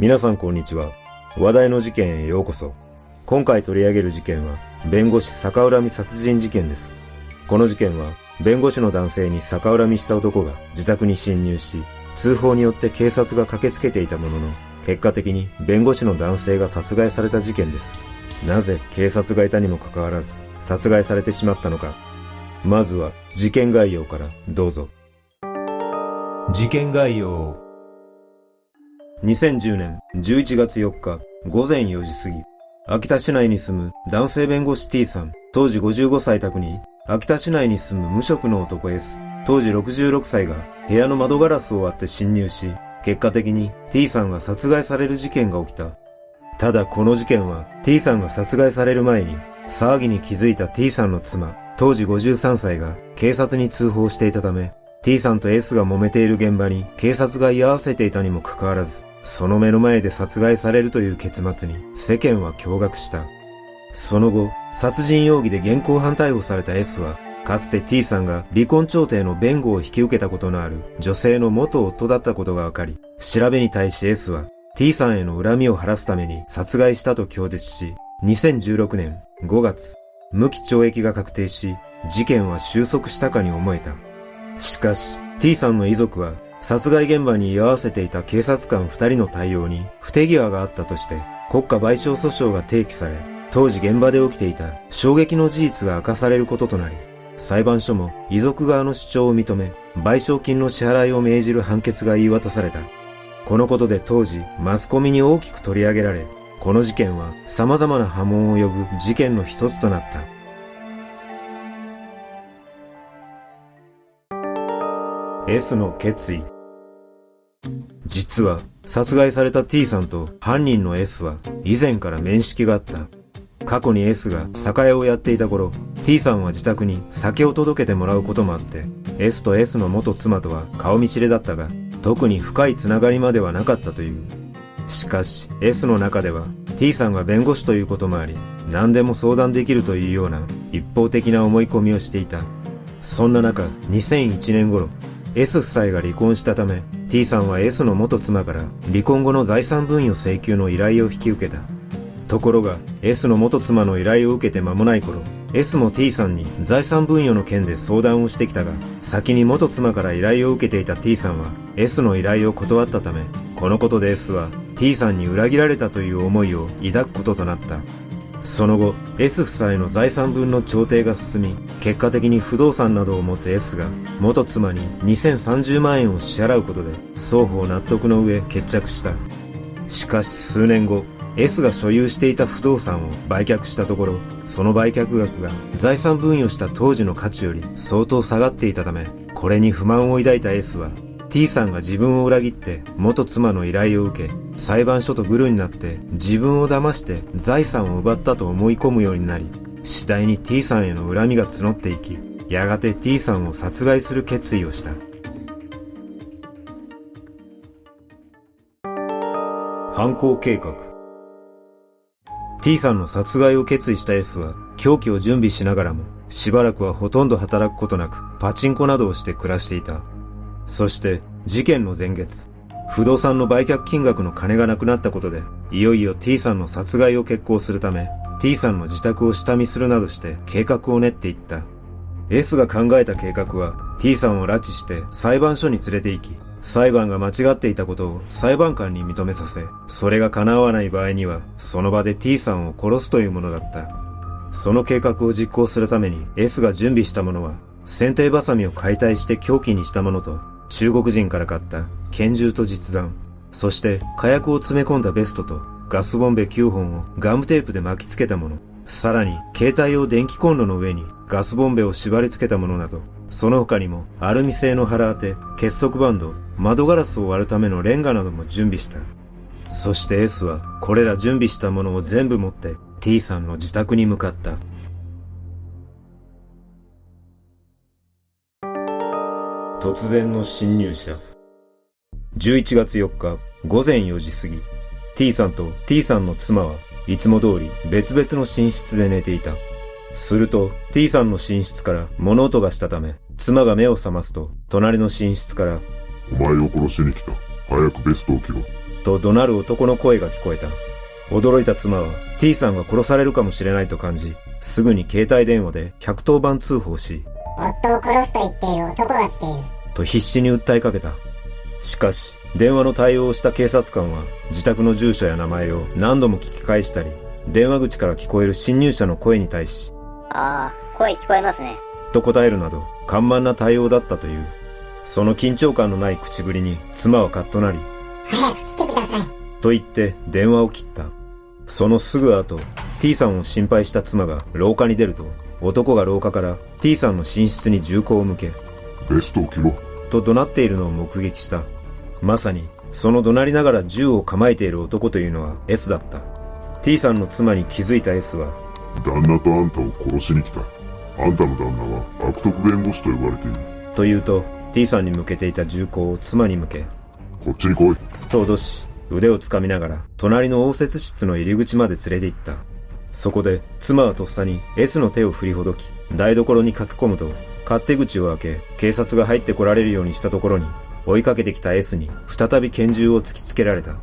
皆さんこんにちは。話題の事件へようこそ。今回取り上げる事件は、弁護士逆恨み殺人事件です。この事件は、弁護士の男性に逆恨みした男が自宅に侵入し、通報によって警察が駆けつけていたものの、結果的に弁護士の男性が殺害された事件です。なぜ警察がいたにもかかわらず、殺害されてしまったのか。まずは、事件概要からどうぞ。事件概要2010年11月4日午前4時過ぎ、秋田市内に住む男性弁護士 T さん、当時55歳宅に、秋田市内に住む無職の男 S、当時66歳が部屋の窓ガラスを割って侵入し、結果的に T さんが殺害される事件が起きた。ただこの事件は T さんが殺害される前に騒ぎに気づいた T さんの妻、当時53歳が警察に通報していたため、T さんと S が揉めている現場に警察が居合わせていたにもかかわらず、その目の前で殺害されるという結末に世間は驚愕した。その後、殺人容疑で現行犯逮捕された S は、かつて T さんが離婚調停の弁護を引き受けたことのある女性の元夫だったことが分かり、調べに対し S は T さんへの恨みを晴らすために殺害したと供述し、2016年5月、無期懲役が確定し、事件は収束したかに思えた。しかし、T さんの遺族は殺害現場に居合わせていた警察官二人の対応に不手際があったとして国家賠償訴訟が提起され、当時現場で起きていた衝撃の事実が明かされることとなり、裁判所も遺族側の主張を認め、賠償金の支払いを命じる判決が言い渡された。このことで当時、マスコミに大きく取り上げられ、この事件は様々な波紋を呼ぶ事件の一つとなった。S の決意。実は、殺害された T さんと犯人の S は以前から面識があった。過去に S が酒屋をやっていた頃、T さんは自宅に酒を届けてもらうこともあって、S と S の元妻とは顔見知りだったが、特に深いつながりまではなかったという。しかし、S の中では T さんが弁護士ということもあり、何でも相談できるというような一方的な思い込みをしていた。そんな中、2001年頃、S 夫妻が離婚したため、T さんは S の元妻から離婚後の財産分与請求の依頼を引き受けた。ところが、S の元妻の依頼を受けて間もない頃、S も T さんに財産分与の件で相談をしてきたが、先に元妻から依頼を受けていた T さんは S の依頼を断ったため、このことで S は T さんに裏切られたという思いを抱くこととなった。その後、S 夫妻の財産分の調停が進み、結果的に不動産などを持つ S が、元妻に2030万円を支払うことで、双方納得の上決着した。しかし数年後、S が所有していた不動産を売却したところ、その売却額が財産分与した当時の価値より相当下がっていたため、これに不満を抱いた S は T さんが自分を裏切って元妻の依頼を受け、裁判所とグルになって自分を騙して財産を奪ったと思い込むようになり、次第に T さんへの恨みが募っていき、やがて T さんを殺害する決意をした。犯行計画 T さんの殺害を決意した S は凶器を準備しながらもしばらくはほとんど働くことなくパチンコなどをして暮らしていた。そして事件の前月、不動産の売却金額の金がなくなったことで、いよいよ T さんの殺害を決行するため、T さんの自宅を下見するなどして計画を練っていった。S が考えた計画は T さんを拉致して裁判所に連れて行き、裁判が間違っていたことを裁判官に認めさせ、それが叶わない場合には、その場で T さんを殺すというものだった。その計画を実行するために S が準備したものは、剪定バサミを解体して凶器にしたものと、中国人から買った拳銃と実弾、そして火薬を詰め込んだベストとガスボンベ9本をガムテープで巻きつけたもの、さらに携帯用電気コンロの上にガスボンベを縛り付けたものなど、その他にもアルミ製の腹当て、結束バンド、窓ガラスを割るためのレンガなども準備した。そして S はこれら準備したものを全部持って T さんの自宅に向かった。突然の侵入者。11月4日午前4時過ぎ、T さんと T さんの妻はいつも通り別々の寝室で寝ていた。すると T さんの寝室から物音がしたため、妻が目を覚ますと、隣の寝室から、お前を殺しに来た。早くベストを着ろ。と怒鳴る男の声が聞こえた。驚いた妻は T さんが殺されるかもしれないと感じ、すぐに携帯電話で110番通報し、夫を殺すと言っている男が来ている。と必死に訴えかけた。しかし、電話の対応をした警察官は自宅の住所や名前を何度も聞き返したり、電話口から聞こえる侵入者の声に対し、ああ、声聞こえますね。と答えるなど、緩慢な対応だったという。その緊張感のない口ぶりに妻はカッとなり、早く来てください。と言って電話を切った。そのすぐ後、T さんを心配した妻が廊下に出ると、男が廊下から T さんの寝室に銃口を向け、ベストを着ろ。と怒鳴っているのを目撃した。まさに、その怒鳴りながら銃を構えている男というのは S だった。T さんの妻に気づいた S は、旦那とあんたを殺しに来た。あんたの旦那は悪徳弁護士と呼ばれている。と言うと、T さんに向けていた銃口を妻に向け、こっちに来い。と脅し、腕を掴みながら、隣の応接室の入り口まで連れて行った。そこで、妻はとっさに S の手を振りほどき、台所に駆け込むと、勝手口を開け、警察が入ってこられるようにしたところに、追いかけてきた S に再び拳銃を突きつけられた。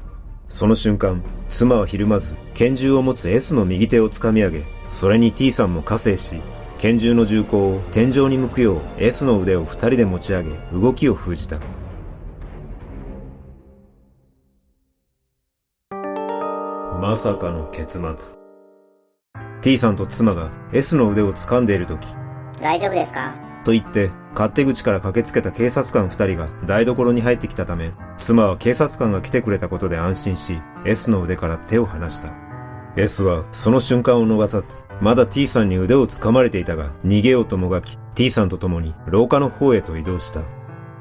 その瞬間、妻はひるまず、拳銃を持つ S の右手を掴み上げ、それに T さんも加勢し、拳銃の銃口を天井に向くよう S の腕を二人で持ち上げ、動きを封じた。まさかの結末。T さんと妻が S の腕を掴んでいる時、大丈夫ですか？と言って、勝手口から駆けつけた警察官二人が台所に入ってきたため、妻は警察官が来てくれたことで安心し、S の腕から手を離した。S はその瞬間を逃さず、まだ T さんに腕を掴まれていたが、逃げようともがき、T さんと共に廊下の方へと移動した。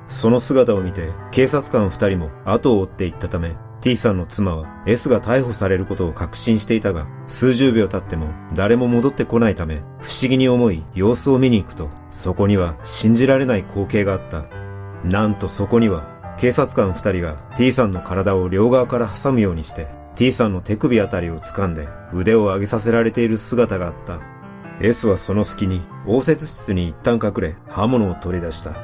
その姿を見て、警察官二人も後を追っていったため、T さんの妻は S が逮捕されることを確信していたが、数十秒経っても誰も戻ってこないため、不思議に思い様子を見に行くと、そこには信じられない光景があった。なんとそこには、警察官二人が T さんの体を両側から挟むようにして、T さんの手首あたりを掴んで腕を上げさせられている姿があった。S はその隙に応接室に一旦隠れ刃物を取り出した。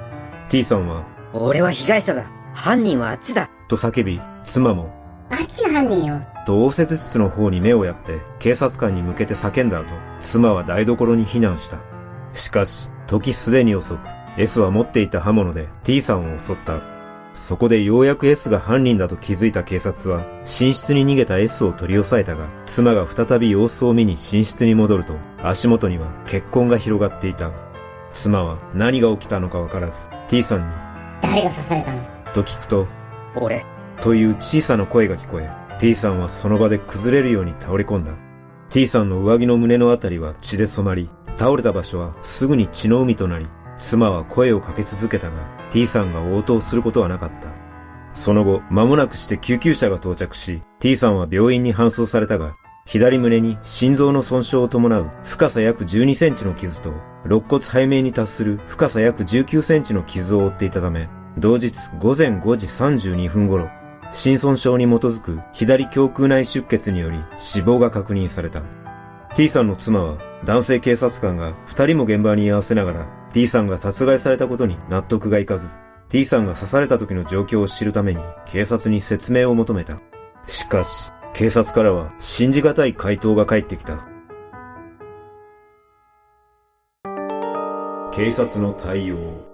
T さんは、俺は被害者だ。犯人はあっちだ。と叫び、妻も、あっちの犯人よ。と応接室の方に目をやって警察官に向けて叫んだ後、妻は台所に避難した。しかし、時すでに遅く、S は持っていた刃物で T さんを襲った。そこでようやく S が犯人だと気づいた警察は、寝室に逃げた S を取り押さえたが、妻が再び様子を見に寝室に戻ると、足元には血痕が広がっていた。妻は何が起きたのかわからず、T さんに、誰が刺されたの？と聞くと、俺。という小さな声が聞こえ、T さんはその場で崩れるように倒れ込んだ。T さんの上着の胸のあたりは血で染まり、倒れた場所はすぐに血の海となり、妻は声をかけ続けたが、T さんが応答することはなかった。その後、間もなくして救急車が到着し、T さんは病院に搬送されたが、左胸に心臓の損傷を伴う深さ約12センチの傷と、肋骨背面に達する深さ約19センチの傷を負っていたため、同日午前5時32分頃、心損傷に基づく左胸腔内出血により死亡が確認された。T さんの妻は男性警察官が二人も現場に居合わせながら T さんが殺害されたことに納得がいかず、T さんが刺された時の状況を知るために警察に説明を求めた。しかし、警察からは信じがたい回答が返ってきた。警察の対応。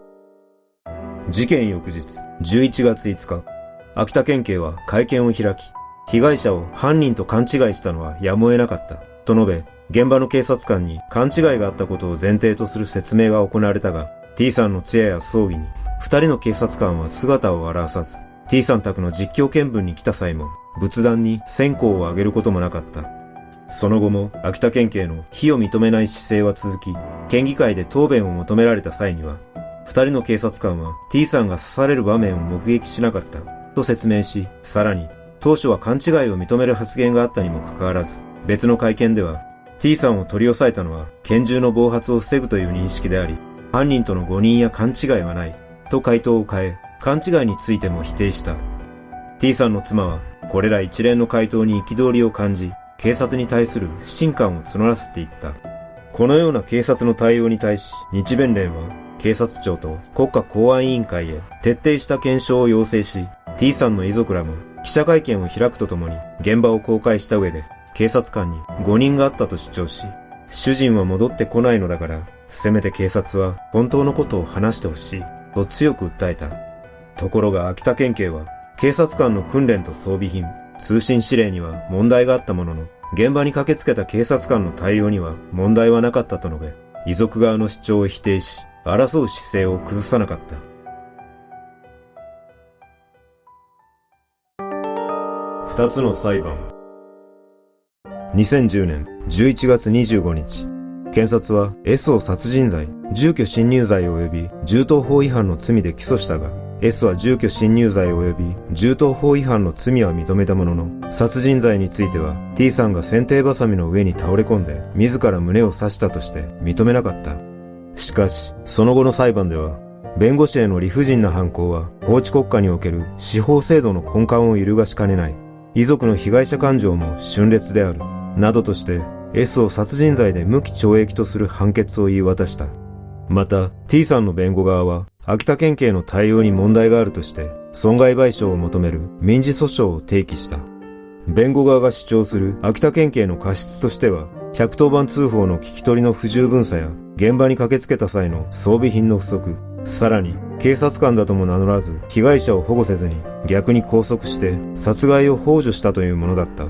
事件翌日、11月5日、秋田県警は会見を開き、被害者を犯人と勘違いしたのはやむを得なかった、と述べ、現場の警察官に勘違いがあったことを前提とする説明が行われたが、T さんの通夜や葬儀に、二人の警察官は姿を現さず、T さん宅の実況見分に来た際も、仏壇に線香をあげることもなかった。その後も、秋田県警の非を認めない姿勢は続き、県議会で答弁を求められた際には、二人の警察官は T さんが刺される場面を目撃しなかった、と説明し、さらに、当初は勘違いを認める発言があったにもかかわらず、別の会見では、T さんを取り押さえたのは拳銃の暴発を防ぐという認識であり、犯人との誤認や勘違いはない、と回答を変え、勘違いについても否定した。T さんの妻は、これら一連の回答に憤りを感じ、警察に対する不信感を募らせていった。このような警察の対応に対し、日弁連は、警察庁と国家公安委員会へ徹底した検証を要請し、T さんの遺族らも記者会見を開くとともに現場を公開した上で警察官に5人があったと主張し、主人は戻ってこないのだから、せめて警察は本当のことを話してほしいと強く訴えた。ところが秋田県警は警察官の訓練と装備品、通信指令には問題があったものの、現場に駆けつけた警察官の対応には問題はなかったと述べ、遺族側の主張を否定し、争う姿勢を崩さなかった。二つの裁判。2010年11月25日、検察は S を殺人罪、住居侵入罪及び銃刀法違反の罪で起訴したが、S は住居侵入罪及び銃刀法違反の罪は認めたものの、殺人罪については T さんが剪定バサミの上に倒れ込んで自ら胸を刺したとして認めなかった。しかし、その後の裁判では、弁護士への理不尽な犯行は法治国家における司法制度の根幹を揺るがしかねない。遺族の被害者感情も峻烈である。などとして S を殺人罪で無期懲役とする判決を言い渡した。また、T さんの弁護側は秋田県警の対応に問題があるとして、損害賠償を求める民事訴訟を提起した。弁護側が主張する秋田県警の過失としては、110番通報の聞き取りの不十分さや、現場に駆けつけた際の装備品の不足、さらに警察官だとも名乗らず、被害者を保護せずに逆に拘束して殺害を幇助したというものだった。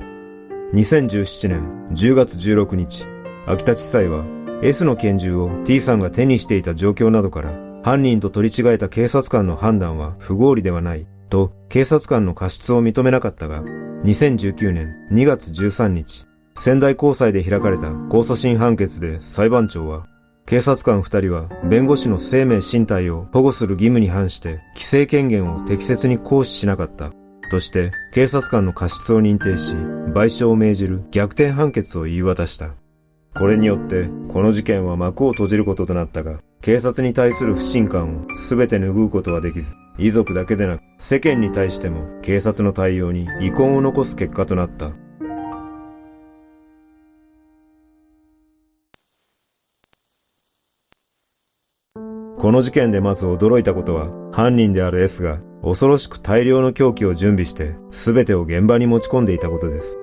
2017年10月16日、秋田地裁は S の拳銃を T さんが手にしていた状況などから犯人と取り違えた警察官の判断は不合理ではないと警察官の過失を認めなかったが、2019年2月13日、仙台高裁で開かれた控訴審判決で裁判長は、警察官二人は弁護士の生命身体を保護する義務に反して規制権限を適切に行使しなかったとして警察官の過失を認定し賠償を命じる逆転判決を言い渡した。これによって、この事件は幕を閉じることとなったが、警察に対する不信感を全て拭うことはできず、遺族だけでなく世間に対しても警察の対応に遺恨を残す結果となった。この事件でまず驚いたことは、犯人である S が恐ろしく大量の凶器を準備して全てを現場に持ち込んでいたことです。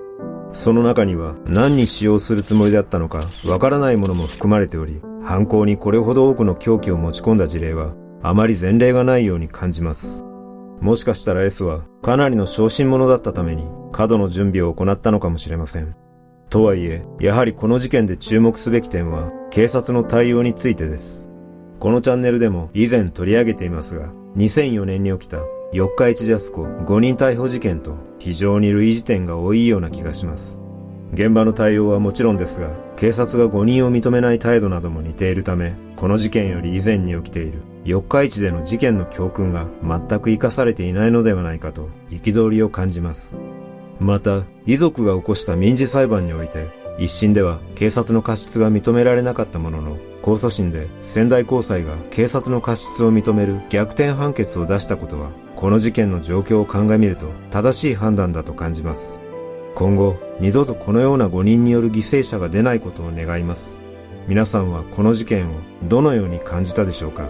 その中には何に使用するつもりだったのかわからないものも含まれており、犯行にこれほど多くの凶器を持ち込んだ事例はあまり前例がないように感じます。もしかしたら S はかなりの小心者だったために過度の準備を行ったのかもしれません。とはいえ、やはりこの事件で注目すべき点は警察の対応についてです。このチャンネルでも以前取り上げていますが、2004年に起きた四日市ジャスコ5人逮捕事件と非常に類似点が多いような気がします。現場の対応はもちろんですが、警察が5人を認めない態度なども似ているため、この事件より以前に起きている四日市での事件の教訓が全く活かされていないのではないかと憤りを感じます。また、遺族が起こした民事裁判において、一審では警察の過失が認められなかったものの、控訴審で仙台高裁が警察の過失を認める逆転判決を出したことは、この事件の状況を鑑みると正しい判断だと感じます。今後、二度とこのような5人による犠牲者が出ないことを願います。皆さんはこの事件をどのように感じたでしょうか？